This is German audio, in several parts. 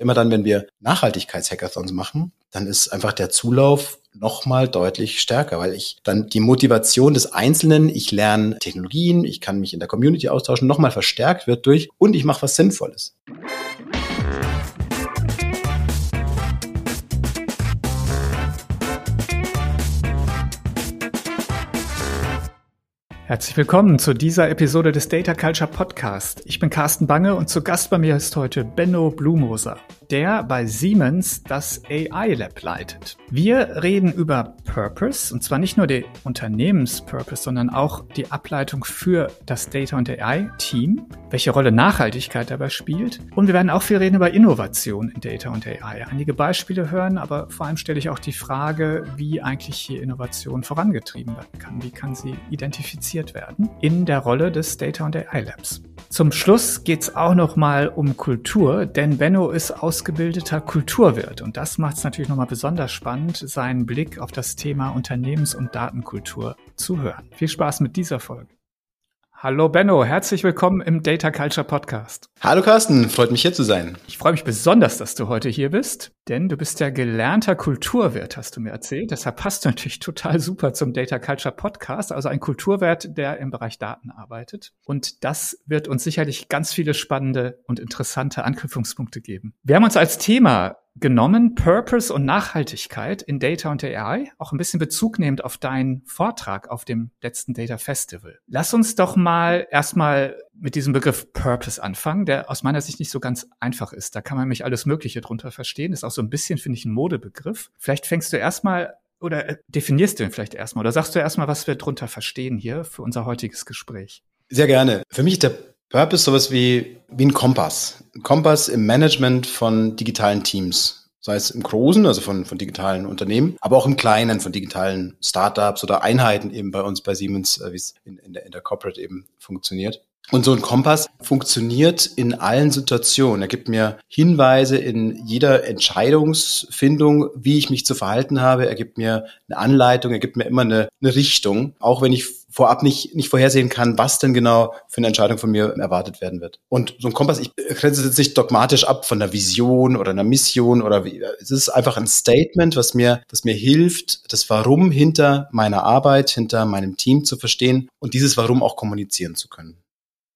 Immer dann, wenn wir Nachhaltigkeitshackathons machen, dann ist einfach der Zulauf nochmal deutlich stärker, weil ich dann die Motivation des Einzelnen, ich lerne Technologien, ich kann mich in der Community austauschen, nochmal verstärkt wird durch und ich mache was Sinnvolles. Herzlich willkommen zu dieser Episode des Data Culture Podcast. Ich bin Carsten Bange und zu Gast bei mir ist heute Benno Blumoser, der bei Siemens das AI Lab leitet. Wir reden über Purpose und zwar nicht nur den Unternehmenspurpose, sondern auch die Ableitung für das Data und AI Team, welche Rolle Nachhaltigkeit dabei spielt und wir werden auch viel reden über Innovation in Data und AI. Einige Beispiele hören, aber vor allem stelle ich auch die Frage, wie eigentlich hier Innovation vorangetrieben werden kann. Wie kann sie identifiziert werden in der Rolle des Data und AI Labs. Zum Schluss geht es auch noch mal um Kultur, denn Benno ist ausgebildeter Kulturwirt und das macht es natürlich noch mal besonders spannend, seinen Blick auf das Thema Unternehmens- und Datenkultur zu hören. Viel Spaß mit dieser Folge. Hallo Benno, herzlich willkommen im Data Culture Podcast. Hallo Carsten, freut mich hier zu sein. Ich freue mich besonders, dass du heute hier bist, denn du bist ja gelernter Kulturwirt, hast du mir erzählt. Deshalb passt du natürlich total super zum Data Culture Podcast, also ein Kulturwirt, der im Bereich Daten arbeitet. Und das wird uns sicherlich ganz viele spannende und interessante Anknüpfungspunkte geben. Wir haben uns als Thema genommen, Purpose und Nachhaltigkeit in Data und AI, auch ein bisschen Bezug nehmend auf deinen Vortrag auf dem letzten Data Festival. Lass uns doch mal erstmal mit diesem Begriff Purpose anfangen, der aus meiner Sicht nicht so ganz einfach ist. Da kann man mich alles Mögliche drunter verstehen. Ist auch so ein bisschen, finde ich, ein Modebegriff. Vielleicht fängst du erstmal oder äh, definierst du ihn vielleicht erstmal oder sagst du erstmal, was wir drunter verstehen hier für unser heutiges Gespräch? Sehr gerne. Für mich ist der Purpose sowas wie, wie ein Kompass. Ein Kompass im Management von digitalen Teams. Sei es im Großen, also von, von digitalen Unternehmen, aber auch im Kleinen von digitalen Startups oder Einheiten eben bei uns bei Siemens, äh, wie es in, in, der, in der Corporate eben funktioniert. Und so ein Kompass funktioniert in allen Situationen. Er gibt mir Hinweise in jeder Entscheidungsfindung, wie ich mich zu verhalten habe. Er gibt mir eine Anleitung, er gibt mir immer eine, eine Richtung, auch wenn ich vorab nicht, nicht vorhersehen kann, was denn genau für eine Entscheidung von mir erwartet werden wird. Und so ein Kompass, ich grenze es jetzt nicht dogmatisch ab von einer Vision oder einer Mission oder wie, es ist einfach ein Statement, was mir, was mir hilft, das Warum hinter meiner Arbeit, hinter meinem Team zu verstehen und dieses Warum auch kommunizieren zu können.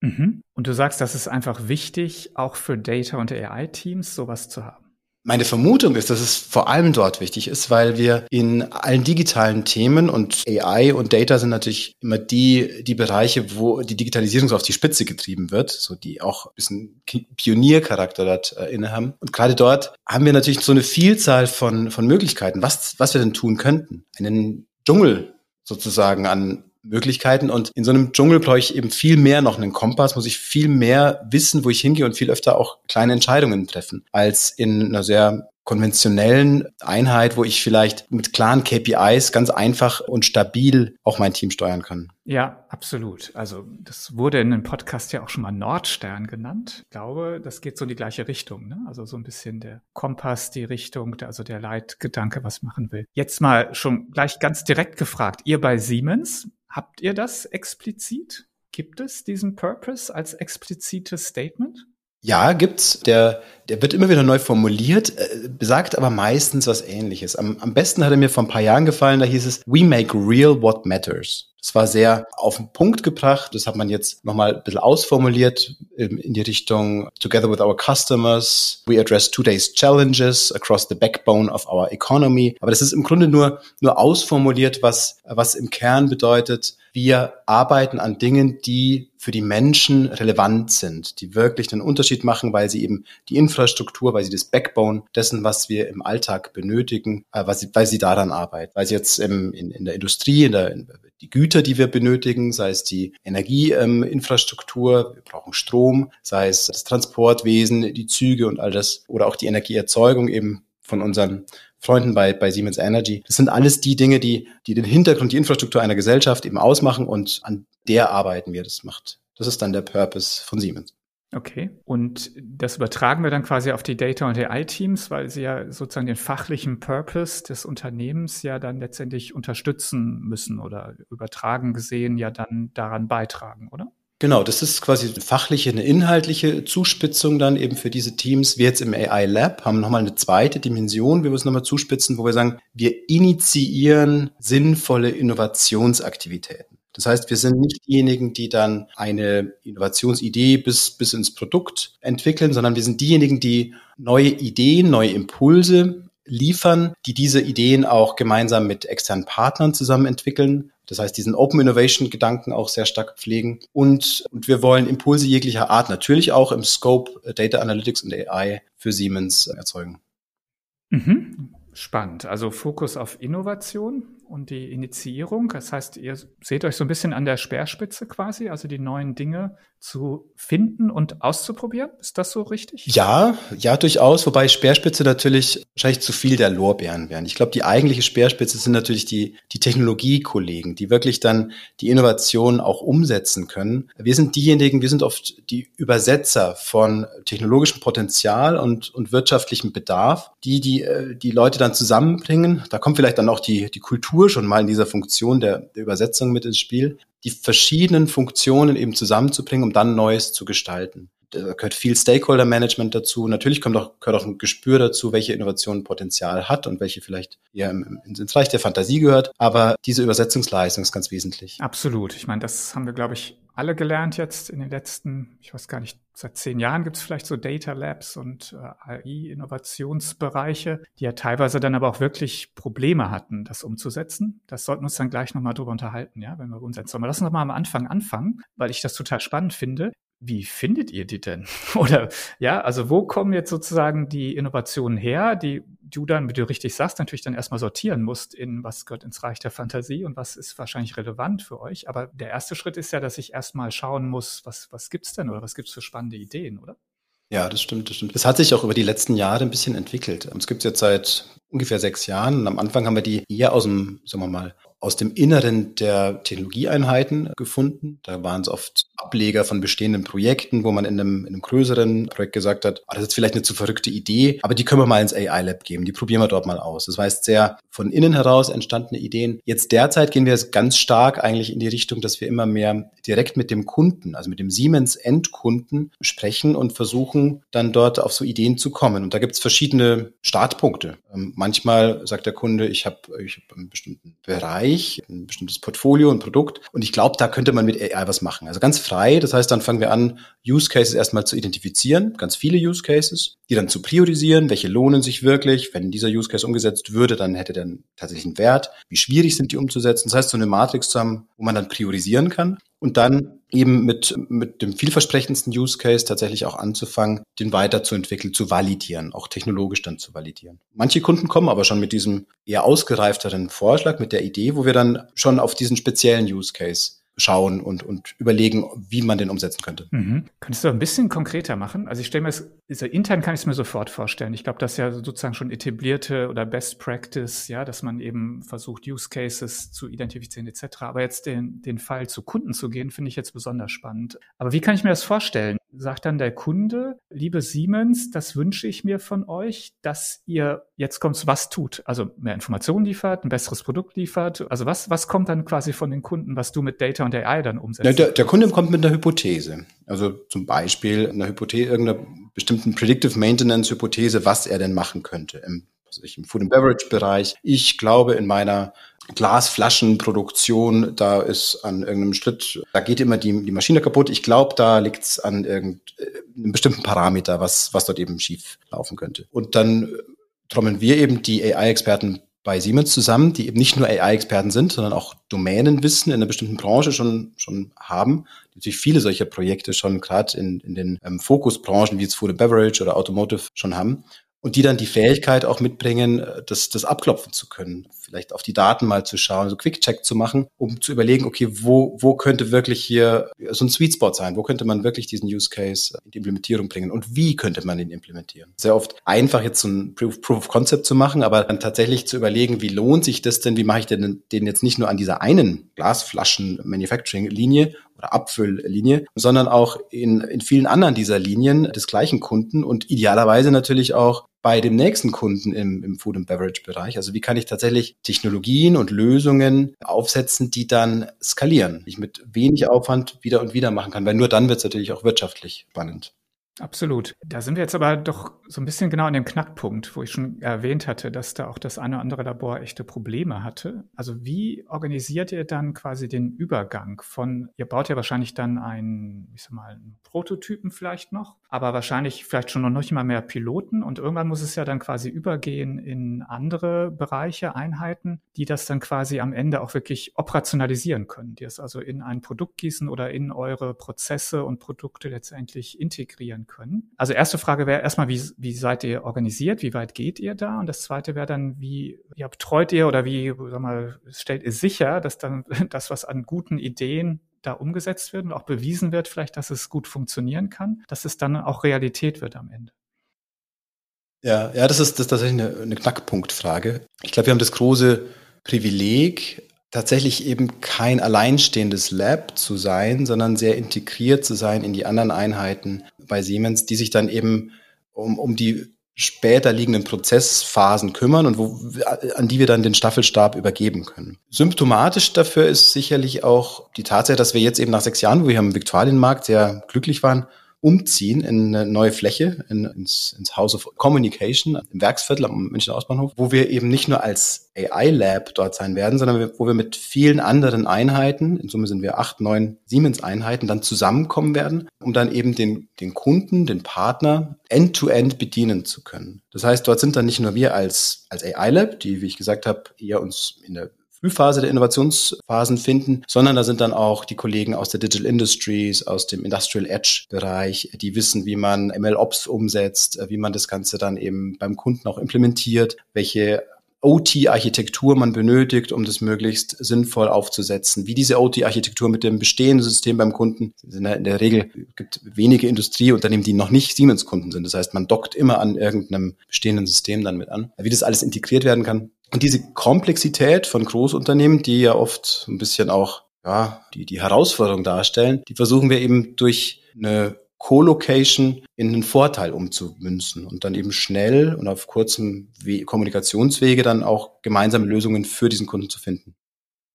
Mhm. Und du sagst, das ist einfach wichtig, auch für Data- und AI-Teams sowas zu haben. Meine Vermutung ist, dass es vor allem dort wichtig ist, weil wir in allen digitalen Themen und AI und Data sind natürlich immer die, die Bereiche, wo die Digitalisierung so auf die Spitze getrieben wird, so die auch ein bisschen Pioniercharakter dort äh, innehaben. Und gerade dort haben wir natürlich so eine Vielzahl von, von Möglichkeiten, was, was wir denn tun könnten. Einen Dschungel sozusagen an Möglichkeiten. Und in so einem Dschungel brauche ich eben viel mehr noch einen Kompass, muss ich viel mehr wissen, wo ich hingehe und viel öfter auch kleine Entscheidungen treffen, als in einer sehr konventionellen Einheit, wo ich vielleicht mit klaren KPIs ganz einfach und stabil auch mein Team steuern kann. Ja, absolut. Also das wurde in einem Podcast ja auch schon mal Nordstern genannt. Ich glaube, das geht so in die gleiche Richtung. Ne? Also so ein bisschen der Kompass, die Richtung, also der Leitgedanke, was machen will. Jetzt mal schon gleich ganz direkt gefragt. Ihr bei Siemens, Habt ihr das explizit? Gibt es diesen Purpose als explizites Statement? Ja, gibt's. Der, der wird immer wieder neu formuliert, äh, besagt aber meistens was ähnliches. Am, am besten hat er mir vor ein paar Jahren gefallen, da hieß es, we make real what matters. Das war sehr auf den Punkt gebracht. Das hat man jetzt nochmal ein bisschen ausformuliert ähm, in die Richtung Together with our customers, we address today's challenges across the backbone of our economy. Aber das ist im Grunde nur, nur ausformuliert, was, was im Kern bedeutet, wir arbeiten an Dingen, die für die Menschen relevant sind, die wirklich einen Unterschied machen, weil sie eben die Infrastruktur, weil sie das Backbone dessen, was wir im Alltag benötigen, äh, weil, sie, weil sie daran arbeiten. Weil sie jetzt im, in, in der Industrie, in der, in, die Güter, die wir benötigen, sei es die Energieinfrastruktur, ähm, wir brauchen Strom, sei es das Transportwesen, die Züge und all das, oder auch die Energieerzeugung eben von unseren Freunden bei, bei Siemens Energy. Das sind alles die Dinge, die, die den Hintergrund, die Infrastruktur einer Gesellschaft eben ausmachen und an der arbeiten wir. Das macht, das ist dann der Purpose von Siemens. Okay. Und das übertragen wir dann quasi auf die Data- und AI-Teams, weil sie ja sozusagen den fachlichen Purpose des Unternehmens ja dann letztendlich unterstützen müssen oder übertragen gesehen ja dann daran beitragen, oder? Genau, das ist quasi eine fachliche, eine inhaltliche Zuspitzung dann eben für diese Teams. Wir jetzt im AI Lab haben nochmal eine zweite Dimension, wir es nochmal zuspitzen, wo wir sagen, wir initiieren sinnvolle Innovationsaktivitäten. Das heißt, wir sind nicht diejenigen, die dann eine Innovationsidee bis, bis ins Produkt entwickeln, sondern wir sind diejenigen, die neue Ideen, neue Impulse liefern, die diese Ideen auch gemeinsam mit externen Partnern zusammen entwickeln. Das heißt, diesen Open Innovation Gedanken auch sehr stark pflegen. Und, und wir wollen Impulse jeglicher Art natürlich auch im Scope Data Analytics und AI für Siemens erzeugen. Mhm. Spannend. Also Fokus auf Innovation und die Initiierung. Das heißt, ihr seht euch so ein bisschen an der Speerspitze quasi, also die neuen Dinge zu finden und auszuprobieren. Ist das so richtig? Ja, ja, durchaus. Wobei Speerspitze natürlich wahrscheinlich zu viel der Lorbeeren wären. Ich glaube, die eigentliche Speerspitze sind natürlich die, die Technologiekollegen, die wirklich dann die Innovation auch umsetzen können. Wir sind diejenigen, wir sind oft die Übersetzer von technologischem Potenzial und, und wirtschaftlichem Bedarf, die, die äh, die Leute dann zusammenbringen. Da kommt vielleicht dann auch die, die Kultur schon mal in dieser Funktion der, der Übersetzung mit ins Spiel die verschiedenen Funktionen eben zusammenzubringen, um dann Neues zu gestalten. Da gehört viel Stakeholder-Management dazu. Natürlich kommt auch, gehört auch ein Gespür dazu, welche Innovation Potenzial hat und welche vielleicht eher ins Reich der Fantasie gehört. Aber diese Übersetzungsleistung ist ganz wesentlich. Absolut. Ich meine, das haben wir, glaube ich, alle gelernt jetzt in den letzten, ich weiß gar nicht, seit zehn Jahren gibt es vielleicht so Data Labs und äh, AI-Innovationsbereiche, die ja teilweise dann aber auch wirklich Probleme hatten, das umzusetzen. Das sollten wir uns dann gleich nochmal drüber unterhalten, ja, wenn wir umsetzen. Aber lass uns mal am Anfang anfangen, weil ich das total spannend finde. Wie findet ihr die denn? Oder ja, also wo kommen jetzt sozusagen die Innovationen her, die du dann, wie du richtig sagst, natürlich dann erstmal sortieren musst in was gehört ins Reich der Fantasie und was ist wahrscheinlich relevant für euch. Aber der erste Schritt ist ja, dass ich erstmal schauen muss, was, was gibt's denn oder was gibt's für spannende Ideen, oder? Ja, das stimmt, das stimmt. Das hat sich auch über die letzten Jahre ein bisschen entwickelt. Es gibt jetzt seit ungefähr sechs Jahren. Und am Anfang haben wir die eher aus dem, sagen wir mal, aus dem Inneren der Technologieeinheiten gefunden. Da waren es oft Ableger von bestehenden Projekten, wo man in einem, in einem größeren Projekt gesagt hat, oh, das ist vielleicht eine zu verrückte Idee, aber die können wir mal ins AI-Lab geben, die probieren wir dort mal aus. Das heißt, sehr von innen heraus entstandene Ideen. Jetzt derzeit gehen wir ganz stark eigentlich in die Richtung, dass wir immer mehr direkt mit dem Kunden, also mit dem Siemens-Endkunden sprechen und versuchen dann dort auf so Ideen zu kommen. Und da gibt es verschiedene Startpunkte. Ähm, manchmal sagt der Kunde, ich habe ich hab einen bestimmten Bereich, ein bestimmtes Portfolio, ein Produkt. Und ich glaube, da könnte man mit AI was machen. Also ganz frei. Das heißt, dann fangen wir an, Use Cases erstmal zu identifizieren, ganz viele Use Cases, die dann zu priorisieren, welche lohnen sich wirklich. Wenn dieser Use Case umgesetzt würde, dann hätte der tatsächlich einen Wert. Wie schwierig sind die umzusetzen? Das heißt, so eine Matrix zu haben, wo man dann priorisieren kann und dann eben mit, mit dem vielversprechendsten Use Case tatsächlich auch anzufangen, den weiterzuentwickeln, zu validieren, auch technologisch dann zu validieren. Manche Kunden kommen aber schon mit diesem eher ausgereifteren Vorschlag, mit der Idee, wo wir dann schon auf diesen speziellen Use Case schauen und, und überlegen, wie man den umsetzen könnte. Mhm. Könntest du ein bisschen konkreter machen? Also ich stelle mir es, also intern kann ich es mir sofort vorstellen. Ich glaube, das ist ja sozusagen schon etablierte oder Best Practice, ja, dass man eben versucht, Use Cases zu identifizieren etc. Aber jetzt den, den Fall zu Kunden zu gehen, finde ich jetzt besonders spannend. Aber wie kann ich mir das vorstellen? Sagt dann der Kunde, liebe Siemens, das wünsche ich mir von euch, dass ihr jetzt kommt's, was tut? Also mehr Informationen liefert, ein besseres Produkt liefert. Also was, was kommt dann quasi von den Kunden, was du mit Data und AI dann umsetzt? Ja, der, der Kunde kommt mit einer Hypothese. Also zum Beispiel einer Hypothese, irgendeiner bestimmten Predictive Maintenance Hypothese, was er denn machen könnte im, also im Food and Beverage Bereich. Ich glaube, in meiner Glasflaschenproduktion, da ist an irgendeinem Schritt, da geht immer die, die Maschine kaputt. Ich glaube, da liegt es an irgendeinem bestimmten Parameter, was, was dort eben schief laufen könnte. Und dann trommeln wir eben die AI-Experten bei Siemens zusammen, die eben nicht nur AI-Experten sind, sondern auch Domänenwissen in einer bestimmten Branche schon, schon haben. Natürlich viele solcher Projekte schon gerade in, in den ähm, Fokusbranchen wie jetzt Food and Beverage oder Automotive schon haben und die dann die Fähigkeit auch mitbringen, äh, das, das abklopfen zu können, vielleicht auf die Daten mal zu schauen, so Quick-Check zu machen, um zu überlegen, okay, wo, wo könnte wirklich hier so ein Sweet Spot sein, wo könnte man wirklich diesen Use Case in die Implementierung bringen? Und wie könnte man ihn implementieren. Sehr oft einfach jetzt so ein Proof, Proof of Concept zu machen, aber dann tatsächlich zu überlegen, wie lohnt sich das denn, wie mache ich denn den jetzt nicht nur an dieser einen Glasflaschen-Manufacturing-Linie oder Abfülllinie, sondern auch in, in vielen anderen dieser Linien des gleichen Kunden und idealerweise natürlich auch bei dem nächsten Kunden im, im Food and Beverage Bereich? Also wie kann ich tatsächlich Technologien und Lösungen aufsetzen, die dann skalieren, die ich mit wenig Aufwand wieder und wieder machen kann, weil nur dann wird es natürlich auch wirtschaftlich spannend. Absolut. Da sind wir jetzt aber doch so ein bisschen genau an dem Knackpunkt, wo ich schon erwähnt hatte, dass da auch das eine oder andere Labor echte Probleme hatte. Also wie organisiert ihr dann quasi den Übergang von, ihr baut ja wahrscheinlich dann einen, ich sag mal, einen Prototypen vielleicht noch, aber wahrscheinlich vielleicht schon noch nicht mal mehr Piloten und irgendwann muss es ja dann quasi übergehen in andere Bereiche, Einheiten, die das dann quasi am Ende auch wirklich operationalisieren können, die es also in ein Produkt gießen oder in eure Prozesse und Produkte letztendlich integrieren können. Also erste Frage wäre erstmal, wie, wie seid ihr organisiert? Wie weit geht ihr da? Und das zweite wäre dann, wie ja, betreut ihr oder wie sag mal, stellt ihr sicher, dass dann das, was an guten Ideen da umgesetzt wird und auch bewiesen wird, vielleicht, dass es gut funktionieren kann, dass es dann auch Realität wird am Ende? Ja, ja, das ist, das ist tatsächlich eine, eine Knackpunktfrage. Ich glaube, wir haben das große Privileg, tatsächlich eben kein alleinstehendes Lab zu sein, sondern sehr integriert zu sein in die anderen Einheiten bei Siemens, die sich dann eben um, um die später liegenden Prozessphasen kümmern und wo, an die wir dann den Staffelstab übergeben können. Symptomatisch dafür ist sicherlich auch die Tatsache, dass wir jetzt eben nach sechs Jahren, wo wir am Viktualienmarkt sehr glücklich waren, umziehen in eine neue Fläche, in, ins, ins House of Communication im Werksviertel am Münchner Ausbahnhof, wo wir eben nicht nur als AI-Lab dort sein werden, sondern wo wir mit vielen anderen Einheiten, in Summe sind wir acht, neun Siemens-Einheiten, dann zusammenkommen werden, um dann eben den, den Kunden, den Partner end-to-end -end bedienen zu können. Das heißt, dort sind dann nicht nur wir als, als AI-Lab, die, wie ich gesagt habe, eher uns in der Frühphase der Innovationsphasen finden, sondern da sind dann auch die Kollegen aus der Digital Industries, aus dem Industrial Edge Bereich, die wissen, wie man ML-Ops umsetzt, wie man das Ganze dann eben beim Kunden auch implementiert, welche OT-Architektur man benötigt, um das möglichst sinnvoll aufzusetzen. Wie diese OT-Architektur mit dem bestehenden System beim Kunden, in der Regel gibt wenige Industrieunternehmen, die noch nicht Siemens-Kunden sind. Das heißt, man dockt immer an irgendeinem bestehenden System dann mit an. Wie das alles integriert werden kann, und diese Komplexität von Großunternehmen, die ja oft ein bisschen auch ja, die, die Herausforderung darstellen, die versuchen wir eben durch eine Co-Location in einen Vorteil umzumünzen und dann eben schnell und auf kurzem We Kommunikationswege dann auch gemeinsame Lösungen für diesen Kunden zu finden.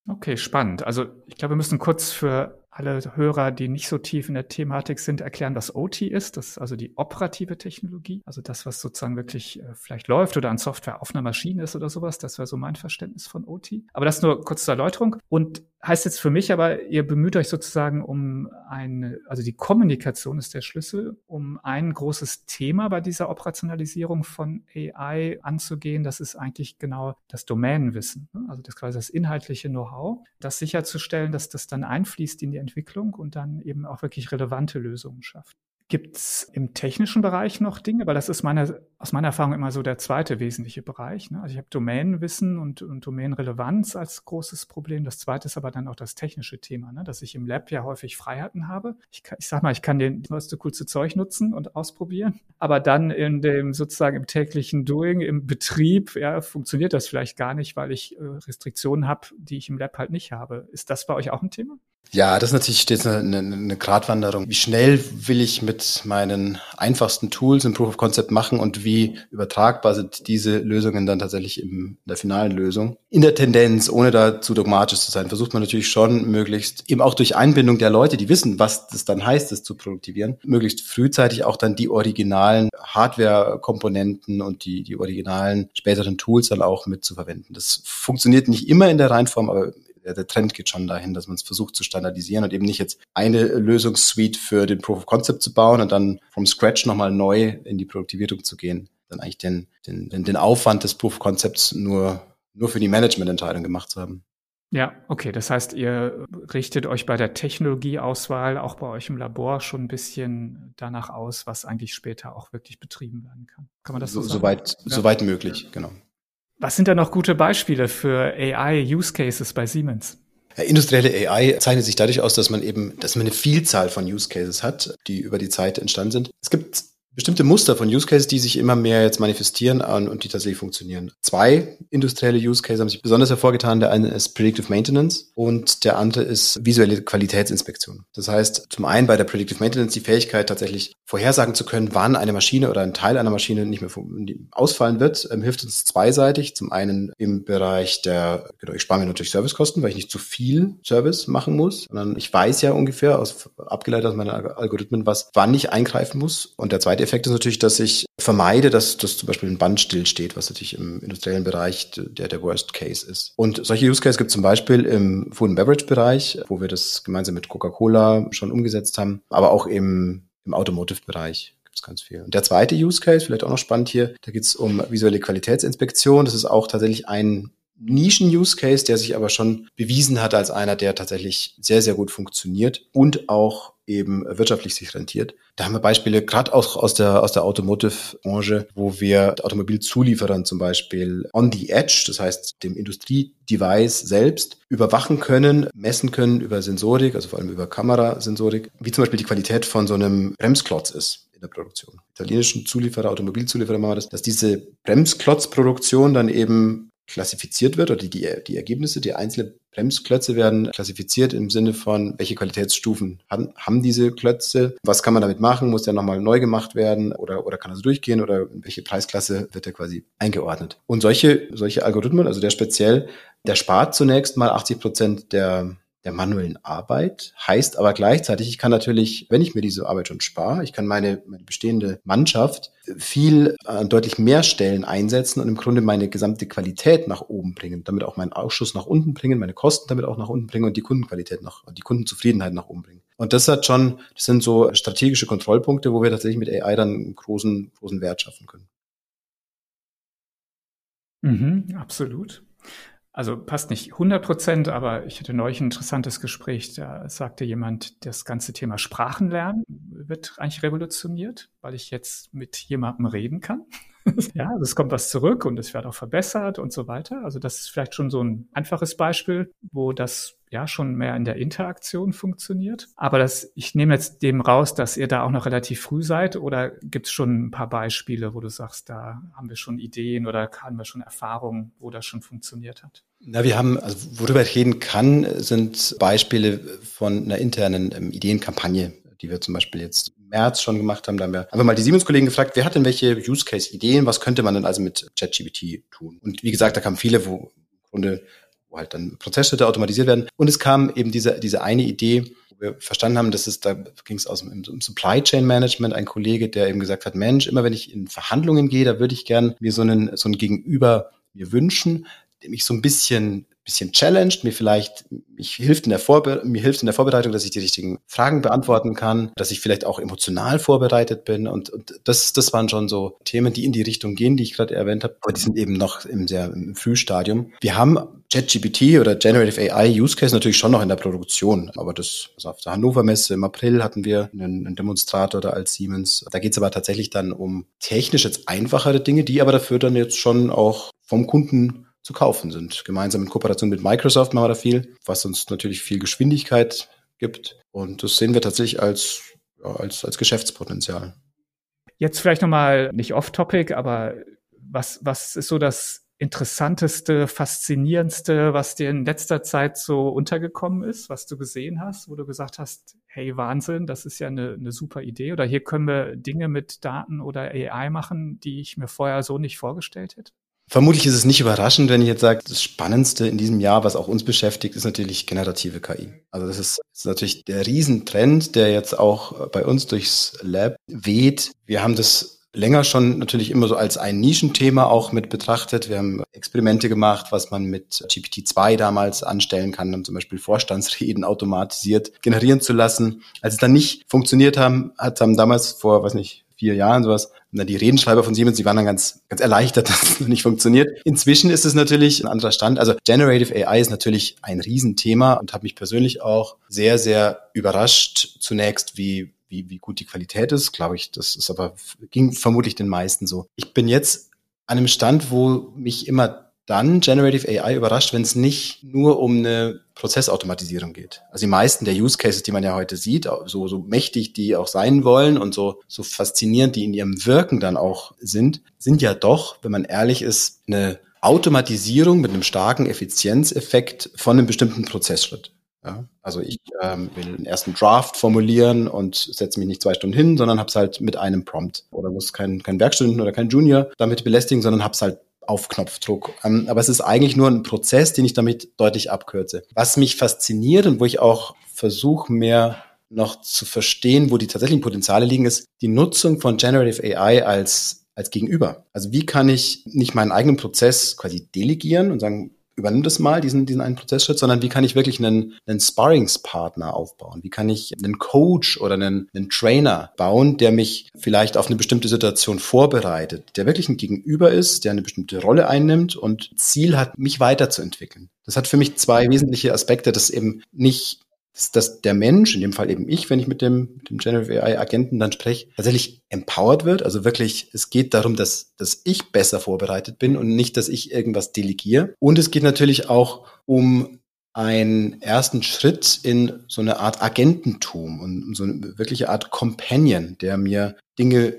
Okay, spannend. Also ich glaube, wir müssen kurz für alle Hörer, die nicht so tief in der Thematik sind, erklären, was OT ist. Das ist also die operative Technologie, also das, was sozusagen wirklich äh, vielleicht läuft oder an Software auf einer Maschine ist oder sowas. Das wäre so mein Verständnis von OT. Aber das nur kurz zur Erläuterung. Und heißt jetzt für mich aber, ihr bemüht euch sozusagen um eine, also die Kommunikation ist der Schlüssel, um ein großes Thema bei dieser Operationalisierung von AI anzugehen. Das ist eigentlich genau das Domänenwissen, ne? also das quasi das inhaltliche Know-how, das sicherzustellen, dass das dann einfließt in die Entwicklung und dann eben auch wirklich relevante Lösungen schafft. Gibt es im technischen Bereich noch Dinge? Weil das ist meine, aus meiner Erfahrung immer so der zweite wesentliche Bereich. Ne? Also ich habe Domänenwissen und, und Domänenrelevanz als großes Problem. Das zweite ist aber dann auch das technische Thema, ne? dass ich im Lab ja häufig Freiheiten habe. Ich, kann, ich sag mal, ich kann den neueste, coolste Zeug nutzen und ausprobieren. Aber dann in dem sozusagen im täglichen Doing, im Betrieb, ja, funktioniert das vielleicht gar nicht, weil ich äh, Restriktionen habe, die ich im Lab halt nicht habe. Ist das bei euch auch ein Thema? Ja, das ist natürlich stets eine, eine, eine Gratwanderung. Wie schnell will ich mit meinen einfachsten Tools im Proof of Concept machen und wie übertragbar sind diese Lösungen dann tatsächlich in der finalen Lösung? In der Tendenz, ohne da zu dogmatisch zu sein, versucht man natürlich schon möglichst eben auch durch Einbindung der Leute, die wissen, was das dann heißt, das zu produktivieren, möglichst frühzeitig auch dann die originalen Hardware-Komponenten und die, die originalen späteren Tools dann auch mit zu verwenden. Das funktioniert nicht immer in der Reihenform, aber der, der Trend geht schon dahin, dass man es versucht zu standardisieren und eben nicht jetzt eine Lösungssuite für den Proof of Concept zu bauen und dann vom Scratch nochmal neu in die Produktivierung zu gehen. Dann eigentlich den, den, den, den Aufwand des Proof of Concepts nur, nur für die Managemententscheidung gemacht zu haben. Ja, okay. Das heißt, ihr richtet euch bei der Technologieauswahl auch bei euch im Labor schon ein bisschen danach aus, was eigentlich später auch wirklich betrieben werden kann. Kann man das so, so sagen? Soweit, ja. soweit möglich, genau. Was sind da noch gute Beispiele für AI-Use-Cases bei Siemens? Industrielle AI zeichnet sich dadurch aus, dass man eben, dass man eine Vielzahl von Use Cases hat, die über die Zeit entstanden sind. Es gibt bestimmte Muster von Use Cases, die sich immer mehr jetzt manifestieren und die tatsächlich funktionieren. Zwei industrielle Use Cases haben sich besonders hervorgetan. Der eine ist Predictive Maintenance und der andere ist visuelle Qualitätsinspektion. Das heißt, zum einen bei der Predictive Maintenance die Fähigkeit tatsächlich vorhersagen zu können, wann eine Maschine oder ein Teil einer Maschine nicht mehr ausfallen wird, ähm, hilft uns zweiseitig. Zum einen im Bereich der, genau, ich spare mir natürlich Servicekosten, weil ich nicht zu viel Service machen muss, sondern ich weiß ja ungefähr aus, abgeleitet aus meinen Algorithmen, was wann ich eingreifen muss. Und der zweite Effekt ist natürlich, dass ich vermeide, dass, dass zum Beispiel ein Band stillsteht, was natürlich im industriellen Bereich der, der Worst Case ist. Und solche Use Cases gibt es zum Beispiel im Food and Beverage Bereich, wo wir das gemeinsam mit Coca-Cola schon umgesetzt haben, aber auch im, im Automotive-Bereich gibt es ganz viel. Und der zweite Use Case, vielleicht auch noch spannend hier, da geht es um visuelle Qualitätsinspektion. Das ist auch tatsächlich ein Nischen-Use-Case, der sich aber schon bewiesen hat als einer, der tatsächlich sehr, sehr gut funktioniert und auch eben wirtschaftlich sich rentiert. Da haben wir Beispiele gerade auch aus der, aus der Automotive-Branche, wo wir Automobilzulieferern zum Beispiel on the edge, das heißt dem Industriedevice selbst, überwachen können, messen können über Sensorik, also vor allem über Kamerasensorik, wie zum Beispiel die Qualität von so einem Bremsklotz ist in der Produktion. Italienischen Zulieferer, Automobilzulieferer machen das, dass diese Bremsklotzproduktion dann eben klassifiziert wird oder die, die Ergebnisse, die einzelnen Bremsklötze werden klassifiziert im Sinne von, welche Qualitätsstufen haben, haben diese Klötze, was kann man damit machen, muss der nochmal neu gemacht werden oder, oder kann so durchgehen oder in welche Preisklasse wird er quasi eingeordnet. Und solche, solche Algorithmen, also der speziell, der spart zunächst mal 80 Prozent der der manuellen Arbeit. Heißt aber gleichzeitig, ich kann natürlich, wenn ich mir diese Arbeit schon spare, ich kann meine, meine bestehende Mannschaft viel äh, deutlich mehr Stellen einsetzen und im Grunde meine gesamte Qualität nach oben bringen, damit auch meinen Ausschuss nach unten bringen, meine Kosten damit auch nach unten bringen und die Kundenqualität nach, die Kundenzufriedenheit nach oben bringen. Und das hat schon, das sind so strategische Kontrollpunkte, wo wir tatsächlich mit AI dann einen großen, großen Wert schaffen können. Mhm, absolut. Also passt nicht 100 Prozent, aber ich hatte neulich ein interessantes Gespräch. Da sagte jemand, das ganze Thema Sprachenlernen wird eigentlich revolutioniert, weil ich jetzt mit jemandem reden kann. ja, also es kommt was zurück und es wird auch verbessert und so weiter. Also das ist vielleicht schon so ein einfaches Beispiel, wo das ja schon mehr in der Interaktion funktioniert. Aber das, ich nehme jetzt dem raus, dass ihr da auch noch relativ früh seid oder gibt es schon ein paar Beispiele, wo du sagst, da haben wir schon Ideen oder haben wir schon Erfahrungen, wo das schon funktioniert hat? Na, wir haben, also worüber ich reden kann, sind Beispiele von einer internen ähm, Ideenkampagne, die wir zum Beispiel jetzt März schon gemacht haben. Da haben wir einfach mal die Siemens-Kollegen gefragt, wer hat denn welche Use-Case-Ideen, was könnte man denn also mit ChatGPT tun? Und wie gesagt, da kamen viele, wo im Grunde wo halt dann Prozessschritte automatisiert werden. Und es kam eben diese, diese eine Idee, wo wir verstanden haben, dass es, da ging es aus dem, Supply Chain Management, ein Kollege, der eben gesagt hat, Mensch, immer wenn ich in Verhandlungen gehe, da würde ich gern mir so einen, so ein Gegenüber mir wünschen, der mich so ein bisschen bisschen challenged, mir vielleicht mich hilft in der Vorbe mir hilft in der Vorbereitung, dass ich die richtigen Fragen beantworten kann, dass ich vielleicht auch emotional vorbereitet bin und, und das das waren schon so Themen, die in die Richtung gehen, die ich gerade erwähnt habe, aber die sind eben noch im sehr im Frühstadium. Wir haben ChatGPT oder Generative AI Use Case natürlich schon noch in der Produktion, aber das also auf der Hannover Messe im April hatten wir einen, einen Demonstrator da als Siemens. Da geht es aber tatsächlich dann um technisch jetzt einfachere Dinge, die aber dafür dann jetzt schon auch vom Kunden zu kaufen sind. Gemeinsam in Kooperation mit Microsoft machen wir da viel, was uns natürlich viel Geschwindigkeit gibt. Und das sehen wir tatsächlich als, ja, als, als Geschäftspotenzial. Jetzt vielleicht nochmal nicht off-topic, aber was, was ist so das Interessanteste, Faszinierendste, was dir in letzter Zeit so untergekommen ist, was du gesehen hast, wo du gesagt hast, hey Wahnsinn, das ist ja eine, eine super Idee oder hier können wir Dinge mit Daten oder AI machen, die ich mir vorher so nicht vorgestellt hätte? Vermutlich ist es nicht überraschend, wenn ich jetzt sage, das Spannendste in diesem Jahr, was auch uns beschäftigt, ist natürlich generative KI. Also das ist, ist natürlich der Riesentrend, der jetzt auch bei uns durchs Lab weht. Wir haben das länger schon natürlich immer so als ein Nischenthema auch mit betrachtet. Wir haben Experimente gemacht, was man mit GPT-2 damals anstellen kann, um zum Beispiel Vorstandsreden automatisiert generieren zu lassen. Als es dann nicht funktioniert haben, hat haben damals vor, weiß nicht, vier Jahren sowas. Und dann die Redenschreiber von Siemens, die waren dann ganz, ganz erleichtert, dass es nicht funktioniert. Inzwischen ist es natürlich ein anderer Stand. Also Generative AI ist natürlich ein Riesenthema und hat mich persönlich auch sehr, sehr überrascht zunächst, wie, wie, wie gut die Qualität ist. Glaube ich, das ist aber, ging vermutlich den meisten so. Ich bin jetzt an einem Stand, wo mich immer dann Generative AI überrascht, wenn es nicht nur um eine Prozessautomatisierung geht. Also die meisten der Use Cases, die man ja heute sieht, so, so mächtig die auch sein wollen und so, so faszinierend die in ihrem Wirken dann auch sind, sind ja doch, wenn man ehrlich ist, eine Automatisierung mit einem starken Effizienzeffekt von einem bestimmten Prozessschritt. Ja, also ich ähm, will einen ersten Draft formulieren und setze mich nicht zwei Stunden hin, sondern habe es halt mit einem Prompt oder muss kein, kein Werkstudenten oder kein Junior damit belästigen, sondern habe es halt auf Knopfdruck. Ähm, aber es ist eigentlich nur ein Prozess, den ich damit deutlich abkürze. Was mich fasziniert und wo ich auch versuche, mehr noch zu verstehen, wo die tatsächlichen Potenziale liegen, ist die Nutzung von Generative AI als, als Gegenüber. Also wie kann ich nicht meinen eigenen Prozess quasi delegieren und sagen, übernimm das mal, diesen, diesen einen Prozessschritt, sondern wie kann ich wirklich einen, einen Sparringspartner aufbauen? Wie kann ich einen Coach oder einen, einen Trainer bauen, der mich vielleicht auf eine bestimmte Situation vorbereitet, der wirklich ein Gegenüber ist, der eine bestimmte Rolle einnimmt und Ziel hat, mich weiterzuentwickeln. Das hat für mich zwei wesentliche Aspekte, dass eben nicht dass, dass der Mensch, in dem Fall eben ich, wenn ich mit dem, mit dem Generative AI Agenten dann spreche, tatsächlich empowered wird. Also wirklich, es geht darum, dass, dass ich besser vorbereitet bin und nicht, dass ich irgendwas delegiere. Und es geht natürlich auch um einen ersten Schritt in so eine Art Agententum und so eine wirkliche Art Companion, der mir Dinge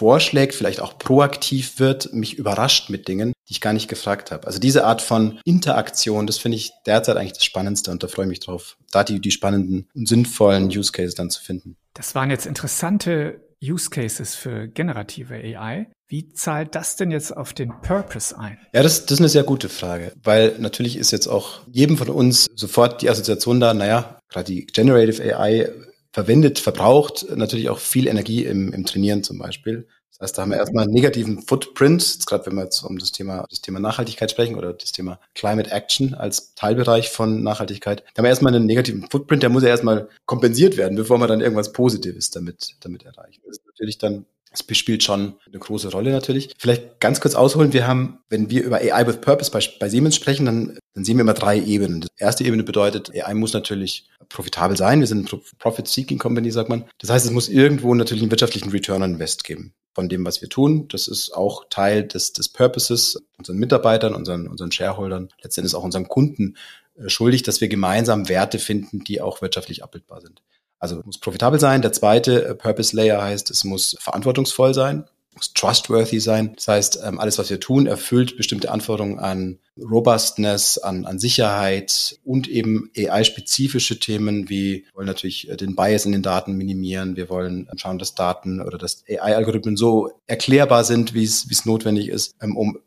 vorschlägt, vielleicht auch proaktiv wird, mich überrascht mit Dingen, die ich gar nicht gefragt habe. Also diese Art von Interaktion, das finde ich derzeit eigentlich das Spannendste und da freue ich mich drauf, da die, die spannenden und sinnvollen Use Cases dann zu finden. Das waren jetzt interessante Use Cases für generative AI. Wie zahlt das denn jetzt auf den Purpose ein? Ja, das, das ist eine sehr gute Frage, weil natürlich ist jetzt auch jedem von uns sofort die Assoziation da, naja, gerade die Generative AI verwendet, verbraucht natürlich auch viel Energie im, im Trainieren zum Beispiel. Das heißt, da haben wir erstmal einen negativen Footprint, gerade wenn wir jetzt um das Thema, das Thema Nachhaltigkeit sprechen oder das Thema Climate Action als Teilbereich von Nachhaltigkeit. Da haben wir erstmal einen negativen Footprint, der muss ja erstmal kompensiert werden, bevor man dann irgendwas Positives damit, damit erreicht. Das ist natürlich dann es spielt schon eine große Rolle natürlich. Vielleicht ganz kurz ausholen. Wir haben, wenn wir über AI with Purpose bei, bei Siemens sprechen, dann, dann sehen wir immer drei Ebenen. Die erste Ebene bedeutet, AI muss natürlich profitabel sein. Wir sind eine Profit-Seeking Company, sagt man. Das heißt, es muss irgendwo natürlich einen wirtschaftlichen Return on Invest geben von dem, was wir tun. Das ist auch Teil des, des Purposes, unseren Mitarbeitern, unseren, unseren Shareholdern, letztendlich auch unseren Kunden äh, schuldig, dass wir gemeinsam Werte finden, die auch wirtschaftlich abbildbar sind. Also muss profitabel sein. Der zweite äh, Purpose Layer heißt, es muss verantwortungsvoll sein, muss trustworthy sein. Das heißt, ähm, alles, was wir tun, erfüllt bestimmte Anforderungen an Robustness, an, an Sicherheit und eben AI-spezifische Themen wie, wir wollen natürlich äh, den Bias in den Daten minimieren. Wir wollen schauen, dass Daten oder dass AI-Algorithmen so erklärbar sind, wie es, wie es notwendig ist, ähm, um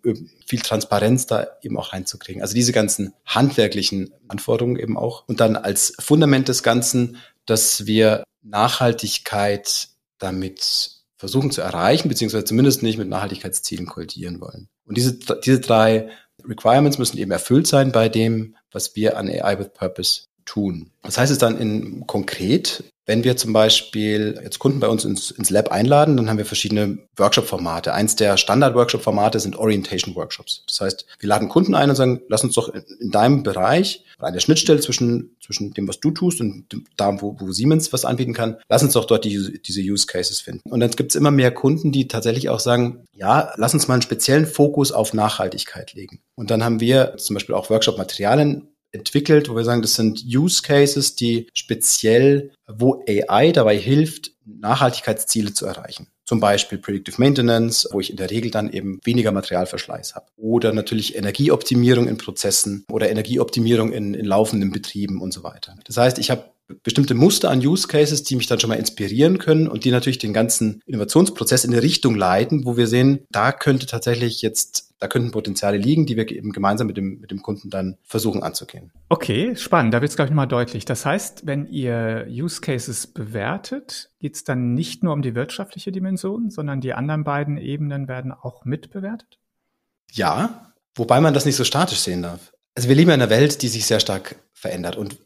viel Transparenz da eben auch reinzukriegen. Also diese ganzen handwerklichen Anforderungen eben auch. Und dann als Fundament des Ganzen dass wir Nachhaltigkeit damit versuchen zu erreichen, beziehungsweise zumindest nicht mit Nachhaltigkeitszielen kollidieren wollen. Und diese, diese drei Requirements müssen eben erfüllt sein bei dem, was wir an AI with Purpose tun. Das heißt es dann in konkret, wenn wir zum Beispiel jetzt Kunden bei uns ins, ins Lab einladen, dann haben wir verschiedene Workshop-Formate. Eins der Standard-Workshop-Formate sind Orientation-Workshops. Das heißt, wir laden Kunden ein und sagen, lass uns doch in, in deinem Bereich, an der Schnittstelle zwischen, zwischen dem, was du tust und da, wo, wo Siemens was anbieten kann, lass uns doch dort die, diese Use Cases finden. Und dann gibt es immer mehr Kunden, die tatsächlich auch sagen, ja, lass uns mal einen speziellen Fokus auf Nachhaltigkeit legen. Und dann haben wir zum Beispiel auch Workshop-Materialien entwickelt, wo wir sagen, das sind Use Cases, die speziell, wo AI dabei hilft, Nachhaltigkeitsziele zu erreichen. Zum Beispiel Predictive Maintenance, wo ich in der Regel dann eben weniger Materialverschleiß habe. Oder natürlich Energieoptimierung in Prozessen oder Energieoptimierung in, in laufenden Betrieben und so weiter. Das heißt, ich habe bestimmte Muster an Use Cases, die mich dann schon mal inspirieren können und die natürlich den ganzen Innovationsprozess in eine Richtung leiten, wo wir sehen, da könnte tatsächlich jetzt, da könnten Potenziale liegen, die wir eben gemeinsam mit dem, mit dem Kunden dann versuchen anzugehen. Okay, spannend. Da wird es, glaube ich, mal deutlich. Das heißt, wenn ihr Use Cases bewertet, geht es dann nicht nur um die wirtschaftliche Dimension, sondern die anderen beiden Ebenen werden auch mitbewertet? Ja, wobei man das nicht so statisch sehen darf. Also wir leben in einer Welt, die sich sehr stark verändert und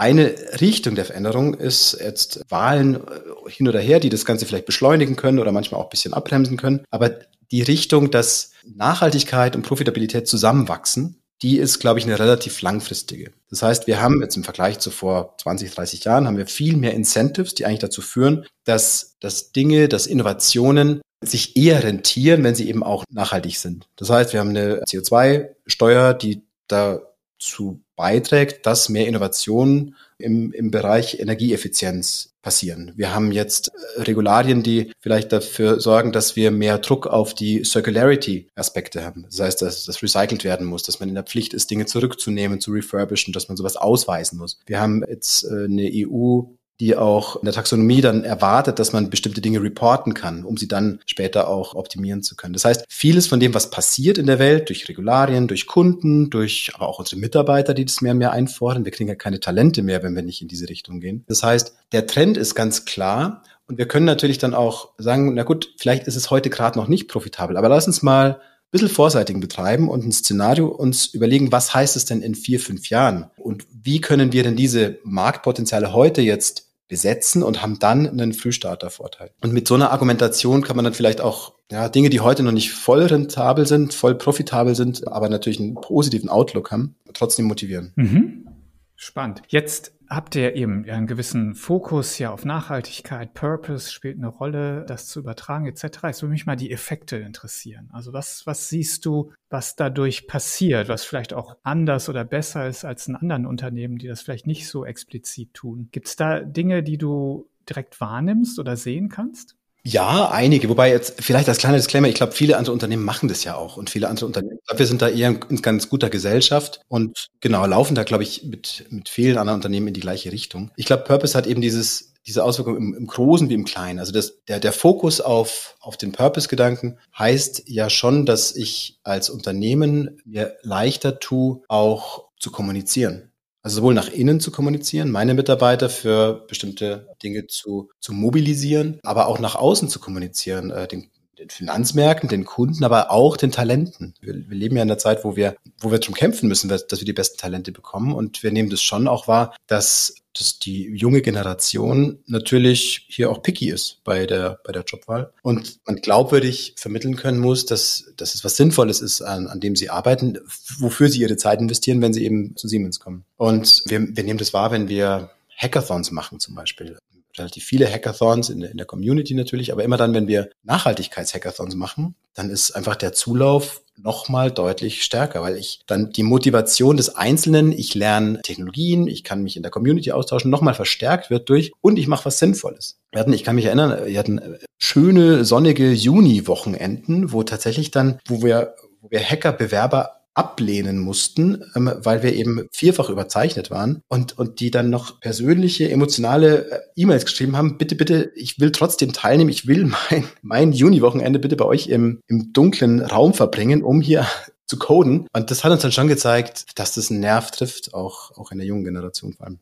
eine Richtung der Veränderung ist jetzt Wahlen äh, hin oder her, die das Ganze vielleicht beschleunigen können oder manchmal auch ein bisschen abbremsen können. Aber die Richtung, dass Nachhaltigkeit und Profitabilität zusammenwachsen, die ist, glaube ich, eine relativ langfristige. Das heißt, wir haben jetzt im Vergleich zu vor 20, 30 Jahren, haben wir viel mehr Incentives, die eigentlich dazu führen, dass, dass Dinge, dass Innovationen sich eher rentieren, wenn sie eben auch nachhaltig sind. Das heißt, wir haben eine CO2-Steuer, die dazu beiträgt, dass mehr Innovationen im, im Bereich Energieeffizienz passieren. Wir haben jetzt äh, Regularien, die vielleicht dafür sorgen, dass wir mehr Druck auf die Circularity-Aspekte haben. Das heißt, dass das recycelt werden muss, dass man in der Pflicht ist, Dinge zurückzunehmen, zu refurbischen, dass man sowas ausweisen muss. Wir haben jetzt äh, eine EU die auch in der Taxonomie dann erwartet, dass man bestimmte Dinge reporten kann, um sie dann später auch optimieren zu können. Das heißt, vieles von dem, was passiert in der Welt, durch Regularien, durch Kunden, durch aber auch unsere Mitarbeiter, die das mehr und mehr einfordern, wir kriegen ja keine Talente mehr, wenn wir nicht in diese Richtung gehen. Das heißt, der Trend ist ganz klar und wir können natürlich dann auch sagen, na gut, vielleicht ist es heute gerade noch nicht profitabel, aber lass uns mal ein bisschen vorseitigen betreiben und ein Szenario uns überlegen, was heißt es denn in vier, fünf Jahren? Und wie können wir denn diese Marktpotenziale heute jetzt besetzen und haben dann einen Frühstartervorteil. Und mit so einer Argumentation kann man dann vielleicht auch ja, Dinge, die heute noch nicht voll rentabel sind, voll profitabel sind, aber natürlich einen positiven Outlook haben, trotzdem motivieren. Mhm. Spannend. Jetzt habt ihr eben einen gewissen Fokus ja auf Nachhaltigkeit, Purpose spielt eine Rolle, das zu übertragen etc. Es würde mich mal die Effekte interessieren. Also was, was siehst du, was dadurch passiert, was vielleicht auch anders oder besser ist als in anderen Unternehmen, die das vielleicht nicht so explizit tun? Gibt es da Dinge, die du direkt wahrnimmst oder sehen kannst? Ja, einige. Wobei jetzt vielleicht als kleiner Disclaimer, ich glaube, viele andere Unternehmen machen das ja auch und viele andere Unternehmen. Ich glaube, wir sind da eher in ganz guter Gesellschaft und genau laufen da, glaube ich, mit mit vielen anderen Unternehmen in die gleiche Richtung. Ich glaube, Purpose hat eben dieses diese Auswirkung im, im Großen wie im Kleinen. Also das, der, der Fokus auf, auf den Purpose-Gedanken heißt ja schon, dass ich als Unternehmen mir leichter tue, auch zu kommunizieren. Also sowohl nach innen zu kommunizieren, meine Mitarbeiter für bestimmte Dinge zu, zu mobilisieren, aber auch nach außen zu kommunizieren, äh, den, den Finanzmärkten, den Kunden, aber auch den Talenten. Wir, wir leben ja in einer Zeit, wo wir, wo wir drum kämpfen müssen, dass wir die besten Talente bekommen. Und wir nehmen das schon auch wahr, dass dass die junge Generation natürlich hier auch picky ist bei der, bei der Jobwahl und man glaubwürdig vermitteln können muss, dass, dass es was Sinnvolles ist, an, an dem sie arbeiten, wofür sie ihre Zeit investieren, wenn sie eben zu Siemens kommen. Und wir, wir nehmen das wahr, wenn wir Hackathons machen zum Beispiel relativ viele Hackathons in, in der Community natürlich, aber immer dann, wenn wir Nachhaltigkeits-Hackathons machen, dann ist einfach der Zulauf nochmal deutlich stärker, weil ich dann die Motivation des Einzelnen, ich lerne Technologien, ich kann mich in der Community austauschen, nochmal verstärkt wird durch und ich mache was Sinnvolles. Wir hatten, ich kann mich erinnern, wir hatten schöne sonnige Juni-Wochenenden, wo tatsächlich dann, wo wir, wo wir Hacker-Bewerber ablehnen mussten, ähm, weil wir eben vierfach überzeichnet waren und, und die dann noch persönliche, emotionale äh, E-Mails geschrieben haben, bitte, bitte, ich will trotzdem teilnehmen, ich will mein, mein Juni-Wochenende bitte bei euch im, im dunklen Raum verbringen, um hier zu coden. Und das hat uns dann schon gezeigt, dass das einen Nerv trifft, auch, auch in der jungen Generation vor allem.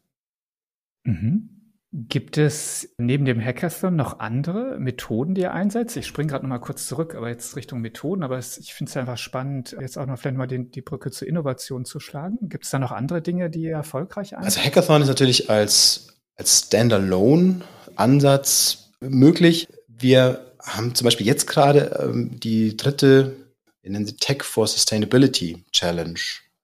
Mhm. Gibt es neben dem Hackathon noch andere Methoden, die ihr einsetzt? Ich springe gerade noch mal kurz zurück, aber jetzt Richtung Methoden. Aber es, ich finde es einfach spannend, jetzt auch noch vielleicht mal den, die Brücke zur Innovation zu schlagen. Gibt es da noch andere Dinge, die ihr erfolgreich einsetzt? Also Hackathon ist natürlich als, als Standalone-Ansatz möglich. Wir haben zum Beispiel jetzt gerade ähm, die dritte, wir nennen sie Tech for Sustainability Challenge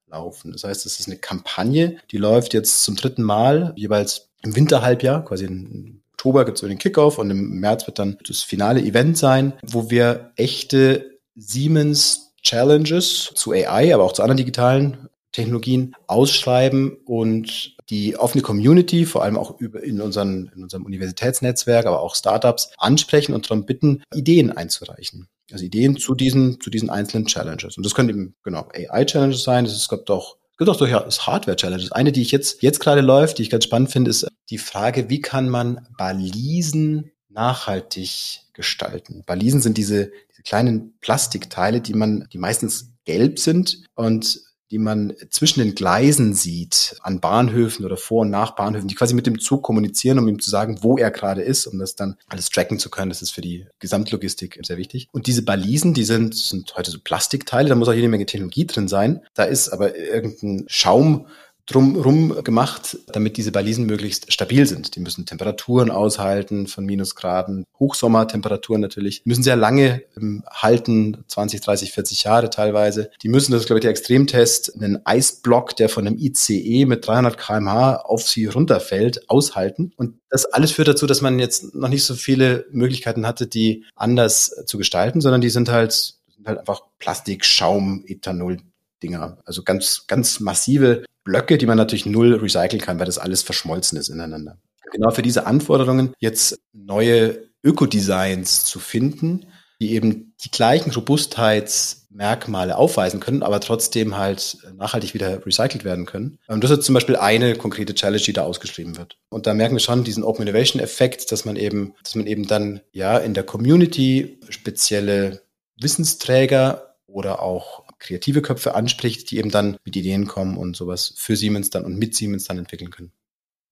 laufen. Das heißt, es ist eine Kampagne, die läuft jetzt zum dritten Mal, jeweils im Winterhalbjahr, quasi im Oktober gibt es so den Kickoff und im März wird dann das finale Event sein, wo wir echte Siemens Challenges zu AI, aber auch zu anderen digitalen Technologien ausschreiben und die offene Community, vor allem auch in, unseren, in unserem Universitätsnetzwerk, aber auch Startups ansprechen und darum bitten, Ideen einzureichen. Also Ideen zu diesen, zu diesen einzelnen Challenges. Und das können eben, genau, AI-Challenges sein. Es gibt auch es gibt auch durchaus Hardware-Challenges. Eine, die ich jetzt, jetzt gerade läuft, die ich ganz spannend finde, ist die Frage, wie kann man Balisen nachhaltig gestalten? Balisen sind diese, diese kleinen Plastikteile, die man, die meistens gelb sind und die man zwischen den Gleisen sieht, an Bahnhöfen oder vor und nach Bahnhöfen, die quasi mit dem Zug kommunizieren, um ihm zu sagen, wo er gerade ist, um das dann alles tracken zu können. Das ist für die Gesamtlogistik sehr wichtig. Und diese Balisen, die sind, sind heute so Plastikteile, da muss auch jede Menge Technologie drin sein. Da ist aber irgendein Schaum drumrum gemacht, damit diese Balisen möglichst stabil sind. Die müssen Temperaturen aushalten von Minusgraden, Hochsommertemperaturen natürlich, müssen sehr lange ähm, halten, 20, 30, 40 Jahre teilweise. Die müssen, das ist glaube ich der Extremtest, einen Eisblock, der von einem ICE mit 300 kmh auf sie runterfällt, aushalten. Und das alles führt dazu, dass man jetzt noch nicht so viele Möglichkeiten hatte, die anders zu gestalten, sondern die sind halt, sind halt einfach Plastik, Schaum, Ethanol, Dinger. Also ganz, ganz massive Blöcke, die man natürlich null recyceln kann, weil das alles verschmolzen ist ineinander. Genau für diese Anforderungen jetzt neue Ökodesigns zu finden, die eben die gleichen Robustheitsmerkmale aufweisen können, aber trotzdem halt nachhaltig wieder recycelt werden können. Und das ist zum Beispiel eine konkrete Challenge, die da ausgeschrieben wird. Und da merken wir schon diesen Open Innovation Effekt, dass man eben, dass man eben dann ja in der Community spezielle Wissensträger oder auch kreative Köpfe anspricht, die eben dann mit Ideen kommen und sowas für Siemens dann und mit Siemens dann entwickeln können.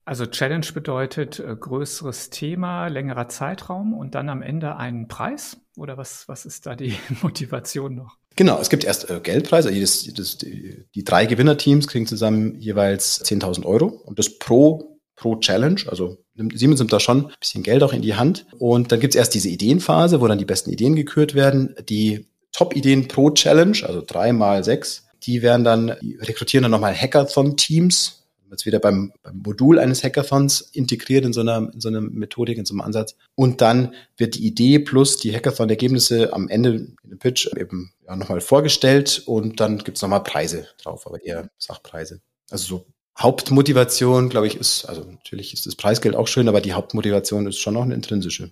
Also Challenge bedeutet äh, größeres Thema, längerer Zeitraum und dann am Ende einen Preis? Oder was, was ist da die Motivation noch? Genau, es gibt erst äh, Geldpreise. Jedes, jedes, die, die drei Gewinnerteams kriegen zusammen jeweils 10.000 Euro und das pro, pro Challenge. Also Siemens nimmt da schon ein bisschen Geld auch in die Hand. Und dann gibt es erst diese Ideenphase, wo dann die besten Ideen gekürt werden. Die Top-Ideen pro Challenge, also drei mal sechs, die werden dann, die rekrutieren dann nochmal Hackathon-Teams, jetzt wieder beim, beim Modul eines Hackathons integriert in so einer, in so einer Methodik, in so einem Ansatz. Und dann wird die Idee plus die Hackathon-Ergebnisse am Ende in dem Pitch eben ja, nochmal vorgestellt und dann gibt's nochmal Preise drauf, aber eher Sachpreise. Also so Hauptmotivation, glaube ich, ist, also natürlich ist das Preisgeld auch schön, aber die Hauptmotivation ist schon noch eine intrinsische.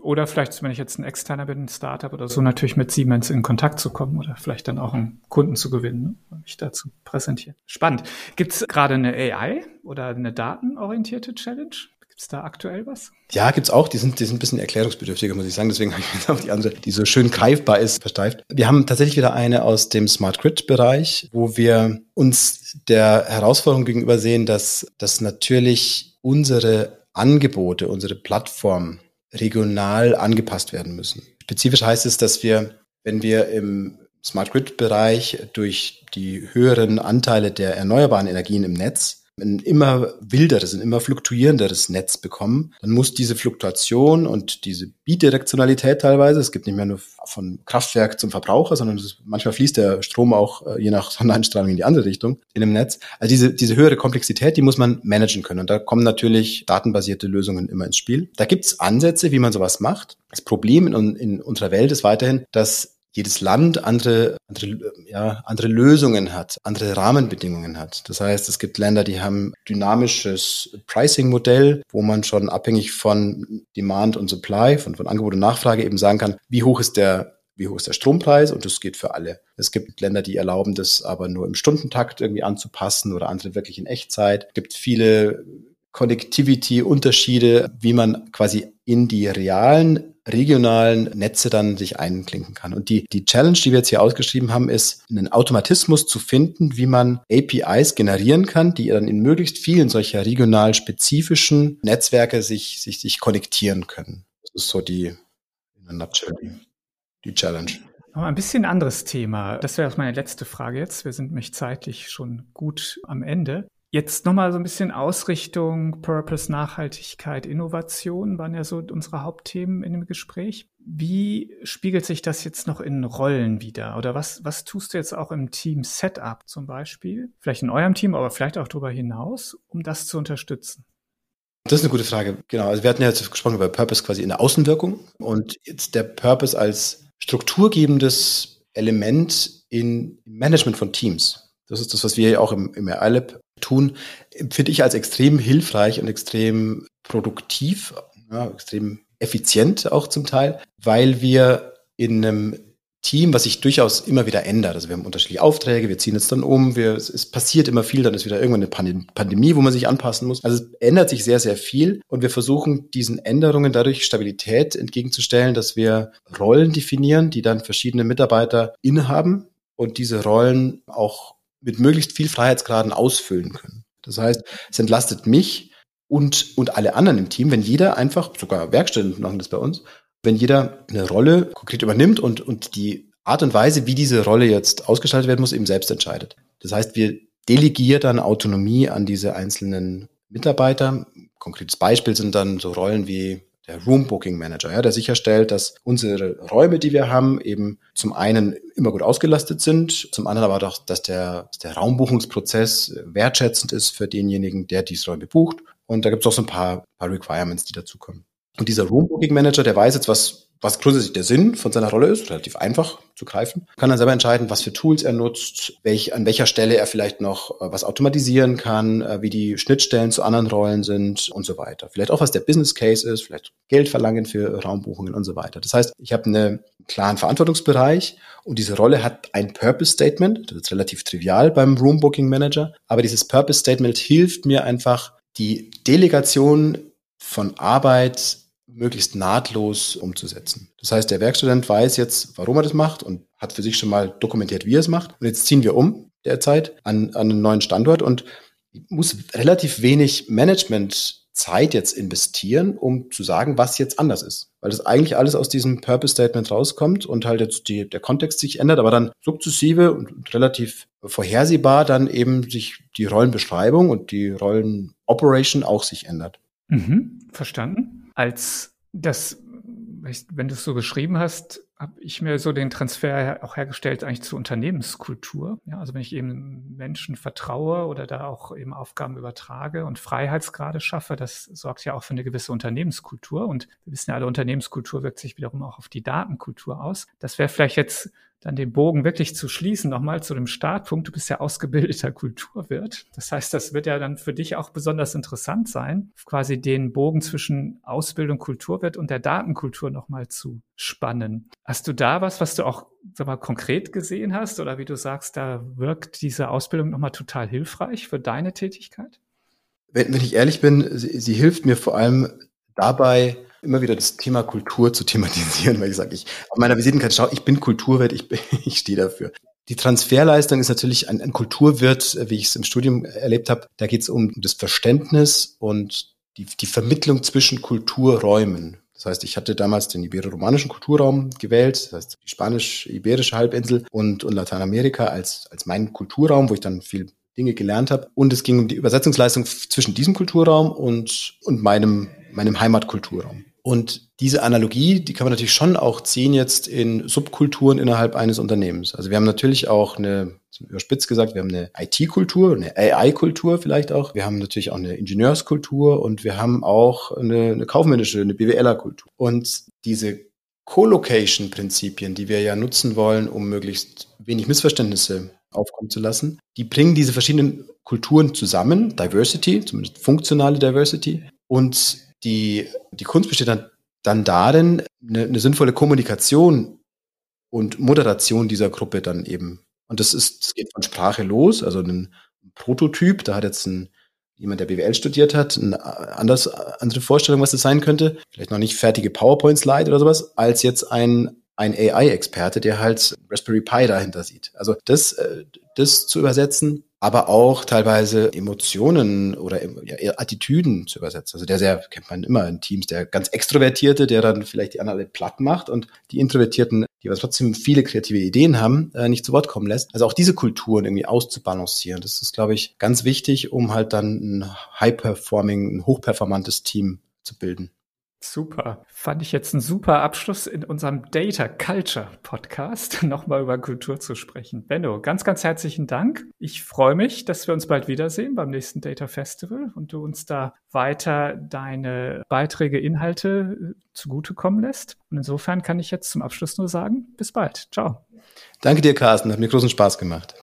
Oder vielleicht, wenn ich jetzt ein externer bin, ein Startup oder so, natürlich mit Siemens in Kontakt zu kommen oder vielleicht dann auch einen Kunden zu gewinnen ne? mich dazu präsentieren. Spannend. Gibt es gerade eine AI oder eine datenorientierte Challenge? Gibt es da aktuell was? Ja, gibt's auch. Die sind, die sind ein bisschen erklärungsbedürftiger, muss ich sagen. Deswegen habe ich jetzt auf die andere, die so schön greifbar ist, versteift. Wir haben tatsächlich wieder eine aus dem Smart Grid-Bereich, wo wir uns der Herausforderung gegenüber sehen, dass, dass natürlich unsere Angebote, unsere Plattform regional angepasst werden müssen. Spezifisch heißt es, dass wir, wenn wir im Smart Grid Bereich durch die höheren Anteile der erneuerbaren Energien im Netz ein immer wilderes, ein immer fluktuierenderes Netz bekommen, dann muss diese Fluktuation und diese Bidirektionalität teilweise, es gibt nicht mehr nur von Kraftwerk zum Verbraucher, sondern ist, manchmal fließt der Strom auch äh, je nach Sonneneinstrahlung in die andere Richtung in dem Netz. Also diese, diese höhere Komplexität, die muss man managen können. Und da kommen natürlich datenbasierte Lösungen immer ins Spiel. Da gibt es Ansätze, wie man sowas macht. Das Problem in, in unserer Welt ist weiterhin, dass jedes Land andere, andere, ja, andere Lösungen hat, andere Rahmenbedingungen hat. Das heißt, es gibt Länder, die haben dynamisches Pricing-Modell, wo man schon abhängig von Demand und Supply, von, von Angebot und Nachfrage eben sagen kann, wie hoch ist der wie hoch ist der Strompreis und das geht für alle. Es gibt Länder, die erlauben das aber nur im Stundentakt irgendwie anzupassen oder andere wirklich in Echtzeit. Es gibt viele Connectivity-Unterschiede, wie man quasi in die realen regionalen Netze dann sich einklinken kann. Und die, die Challenge, die wir jetzt hier ausgeschrieben haben, ist, einen Automatismus zu finden, wie man APIs generieren kann, die dann in möglichst vielen solcher regional spezifischen Netzwerke sich, sich, sich konnektieren können. Das ist so die, die Challenge. Aber ein bisschen anderes Thema. Das wäre auch meine letzte Frage jetzt. Wir sind nämlich zeitlich schon gut am Ende. Jetzt nochmal so ein bisschen Ausrichtung, Purpose, Nachhaltigkeit, Innovation waren ja so unsere Hauptthemen in dem Gespräch. Wie spiegelt sich das jetzt noch in Rollen wieder? Oder was, was tust du jetzt auch im Team Setup zum Beispiel? Vielleicht in eurem Team, aber vielleicht auch darüber hinaus, um das zu unterstützen? Das ist eine gute Frage. Genau. Also wir hatten ja jetzt gesprochen über Purpose quasi in der Außenwirkung und jetzt der Purpose als strukturgebendes Element in Management von Teams. Das ist das, was wir ja auch im, im RLab tun, finde ich als extrem hilfreich und extrem produktiv, ja, extrem effizient auch zum Teil, weil wir in einem Team, was sich durchaus immer wieder ändert. Also wir haben unterschiedliche Aufträge, wir ziehen jetzt dann um, wir, es, es passiert immer viel, dann ist wieder irgendwann eine Pandemie, wo man sich anpassen muss. Also es ändert sich sehr, sehr viel und wir versuchen diesen Änderungen dadurch Stabilität entgegenzustellen, dass wir Rollen definieren, die dann verschiedene Mitarbeiter innehaben und diese Rollen auch mit möglichst viel Freiheitsgraden ausfüllen können. Das heißt, es entlastet mich und, und alle anderen im Team, wenn jeder einfach, sogar Werkstätten machen das bei uns, wenn jeder eine Rolle konkret übernimmt und, und die Art und Weise, wie diese Rolle jetzt ausgestaltet werden muss, eben selbst entscheidet. Das heißt, wir delegieren dann Autonomie an diese einzelnen Mitarbeiter. Konkretes Beispiel sind dann so Rollen wie der Room Booking Manager, ja, der sicherstellt, dass unsere Räume, die wir haben, eben zum einen immer gut ausgelastet sind, zum anderen aber auch, dass der, der Raumbuchungsprozess wertschätzend ist für denjenigen, der diese Räume bucht. Und da gibt es auch so ein paar, paar Requirements, die dazukommen. Und dieser Room Booking Manager, der weiß jetzt, was was grundsätzlich der Sinn von seiner Rolle ist, relativ einfach zu greifen. Kann dann selber entscheiden, was für Tools er nutzt, welch, an welcher Stelle er vielleicht noch äh, was automatisieren kann, äh, wie die Schnittstellen zu anderen Rollen sind und so weiter. Vielleicht auch, was der Business Case ist, vielleicht Geld verlangen für Raumbuchungen und so weiter. Das heißt, ich habe einen klaren Verantwortungsbereich und diese Rolle hat ein Purpose Statement. Das ist relativ trivial beim Room Booking Manager, aber dieses Purpose Statement hilft mir einfach, die Delegation von Arbeit möglichst nahtlos umzusetzen. Das heißt, der Werkstudent weiß jetzt, warum er das macht und hat für sich schon mal dokumentiert, wie er es macht. Und jetzt ziehen wir um derzeit an, an einen neuen Standort und muss relativ wenig Managementzeit jetzt investieren, um zu sagen, was jetzt anders ist. Weil das eigentlich alles aus diesem Purpose Statement rauskommt und halt jetzt die, der Kontext sich ändert, aber dann sukzessive und relativ vorhersehbar dann eben sich die Rollenbeschreibung und die Rollenoperation auch sich ändert. Mhm, verstanden als das, wenn du es so geschrieben hast, habe ich mir so den Transfer auch hergestellt eigentlich zur Unternehmenskultur. Ja, also wenn ich eben Menschen vertraue oder da auch eben Aufgaben übertrage und Freiheitsgrade schaffe, das sorgt ja auch für eine gewisse Unternehmenskultur. Und wir wissen ja alle, Unternehmenskultur wirkt sich wiederum auch auf die Datenkultur aus. Das wäre vielleicht jetzt dann den Bogen wirklich zu schließen, nochmal zu dem Startpunkt. Du bist ja ausgebildeter Kulturwirt. Das heißt, das wird ja dann für dich auch besonders interessant sein, quasi den Bogen zwischen Ausbildung Kulturwirt und der Datenkultur nochmal zu spannen. Hast du da was, was du auch sag mal, konkret gesehen hast oder wie du sagst, da wirkt diese Ausbildung nochmal total hilfreich für deine Tätigkeit? Wenn, wenn ich ehrlich bin, sie, sie hilft mir vor allem dabei, immer wieder das Thema Kultur zu thematisieren, weil ich sage, ich auf meiner Visitenkarte schau, ich bin Kulturwirt, ich, ich stehe dafür. Die Transferleistung ist natürlich ein, ein Kulturwirt, wie ich es im Studium erlebt habe. Da geht es um das Verständnis und die, die Vermittlung zwischen Kulturräumen. Das heißt, ich hatte damals den ibero-romanischen Kulturraum gewählt, das heißt die spanisch-iberische Halbinsel und, und Lateinamerika als, als mein Kulturraum, wo ich dann viel Dinge gelernt habe. Und es ging um die Übersetzungsleistung zwischen diesem Kulturraum und, und meinem, meinem Heimatkulturraum. Und diese Analogie, die kann man natürlich schon auch ziehen jetzt in Subkulturen innerhalb eines Unternehmens. Also wir haben natürlich auch eine, überspitzt gesagt, wir haben eine IT-Kultur, eine AI-Kultur vielleicht auch. Wir haben natürlich auch eine Ingenieurskultur und wir haben auch eine, eine kaufmännische, eine BWLer-Kultur. Und diese Co-Location-Prinzipien, die wir ja nutzen wollen, um möglichst wenig Missverständnisse aufkommen zu lassen, die bringen diese verschiedenen Kulturen zusammen, Diversity, zumindest funktionale Diversity, und die, die Kunst besteht dann, dann darin, eine, eine sinnvolle Kommunikation und Moderation dieser Gruppe dann eben. Und das ist, das geht von Sprache los, also ein Prototyp, da hat jetzt ein, jemand, der BWL studiert hat, eine anders, andere Vorstellung, was das sein könnte. Vielleicht noch nicht fertige PowerPoint-Slide oder sowas, als jetzt ein, ein AI-Experte, der halt Raspberry Pi dahinter sieht. Also das, äh, das zu übersetzen, aber auch teilweise Emotionen oder ja, Attitüden zu übersetzen. Also der sehr, kennt man immer in Teams, der ganz Extrovertierte, der dann vielleicht die anderen alle platt macht und die Introvertierten, die aber trotzdem viele kreative Ideen haben, äh, nicht zu Wort kommen lässt. Also auch diese Kulturen irgendwie auszubalancieren, das ist, glaube ich, ganz wichtig, um halt dann ein high-performing, ein hochperformantes Team zu bilden. Super. Fand ich jetzt ein super Abschluss in unserem Data Culture Podcast, nochmal über Kultur zu sprechen. Benno, ganz, ganz herzlichen Dank. Ich freue mich, dass wir uns bald wiedersehen beim nächsten Data Festival und du uns da weiter deine Beiträge, Inhalte äh, zugutekommen lässt. Und insofern kann ich jetzt zum Abschluss nur sagen, bis bald. Ciao. Danke dir, Carsten. Hat mir großen Spaß gemacht.